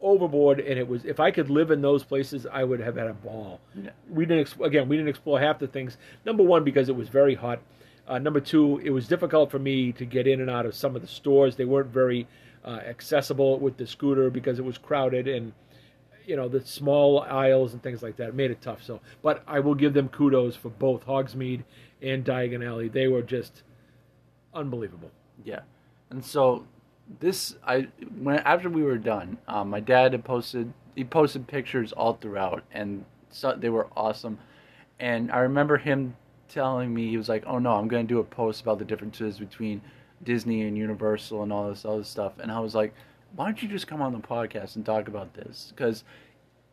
overboard, and it was if I could live in those places, I would have had a ball. Yeah. We didn't again, we didn't explore half the things. Number one, because it was very hot. Uh, number two, it was difficult for me to get in and out of some of the stores. They weren't very uh, accessible with the scooter because it was crowded and you know the small aisles and things like that made it tough. So, but I will give them kudos for both Hogsmeade and Diagon Alley. They were just unbelievable. Yeah, and so this I when after we were done, um, my dad had posted he posted pictures all throughout, and so they were awesome. And I remember him telling me he was like, "Oh no, I'm going to do a post about the differences between Disney and Universal and all this other stuff. And I was like, why don't you just come on the podcast and talk about this? Because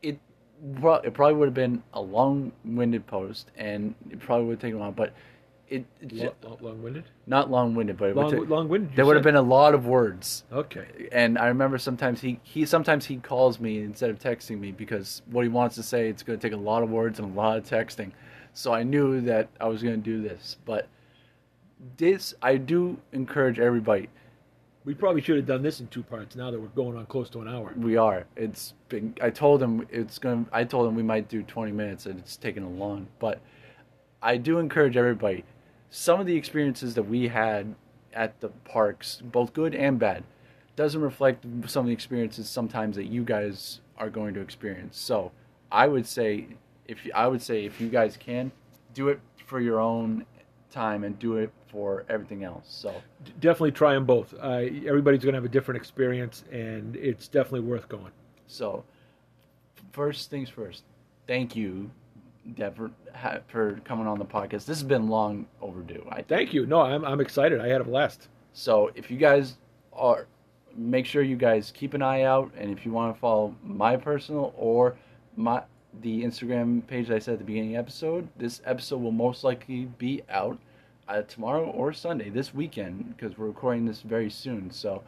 it it probably would have been a long-winded post, and it probably would have taken a while. But it, it long-winded. not long-winded, but it would Long, take- long-winded. there would have been a lot of words. Okay. And I remember sometimes he, he sometimes he calls me instead of texting me because what he wants to say it's going to take a lot of words and a lot of texting. So I knew that I was going to do this, but this I do encourage everybody. We probably should have done this in two parts. Now that we're going on close to an hour. We are. It's been. I told him it's going. to I told him we might do 20 minutes, and it's taken a long. But I do encourage everybody. Some of the experiences that we had at the parks, both good and bad, doesn't reflect some of the experiences sometimes that you guys are going to experience. So I would say, if you, I would say if you guys can, do it for your own time and do it for everything else. So definitely try them both. Uh, everybody's going to have a different experience, and it's definitely worth going. So, first things first, thank you, Deb, for, for coming on the podcast. This has been long overdue. I think. Thank you. No, I'm, I'm excited. I had a blast. So, if you guys are, make sure you guys keep an eye out, and if you want to follow my personal or my the Instagram page that I said at the beginning of the episode, this episode will most likely be out uh, tomorrow or Sunday this weekend because we're recording this very soon. So,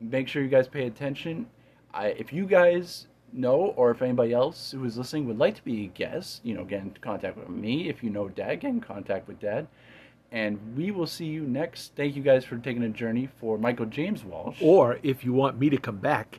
make sure you guys pay attention. I, if you guys know, or if anybody else who is listening would like to be a guest, you know, get in contact with me. If you know Dad, get in contact with Dad. And we will see you next. Thank you guys for taking a journey for Michael James Walsh. Or if you want me to come back,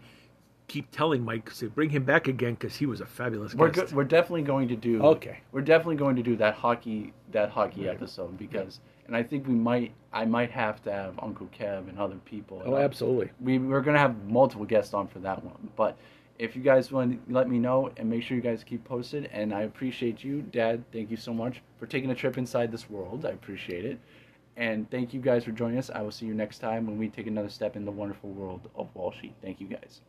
keep telling Mike, to bring him back again because he was a fabulous we're guest. go- we're definitely going to do. Okay. We're definitely going to do that hockey that hockey Right. episode because, and I think we might. I might have to have Uncle Kev and other people. Oh, absolutely. we we're gonna have multiple guests on for that one. But if you guys want to let me know and make sure you guys keep posted, and I appreciate you, Dad. Thank you so much for taking a trip inside this world. I appreciate it, and thank you guys for joining us. I will see you next time when we take another step in the wonderful world of Walshy. Thank you guys.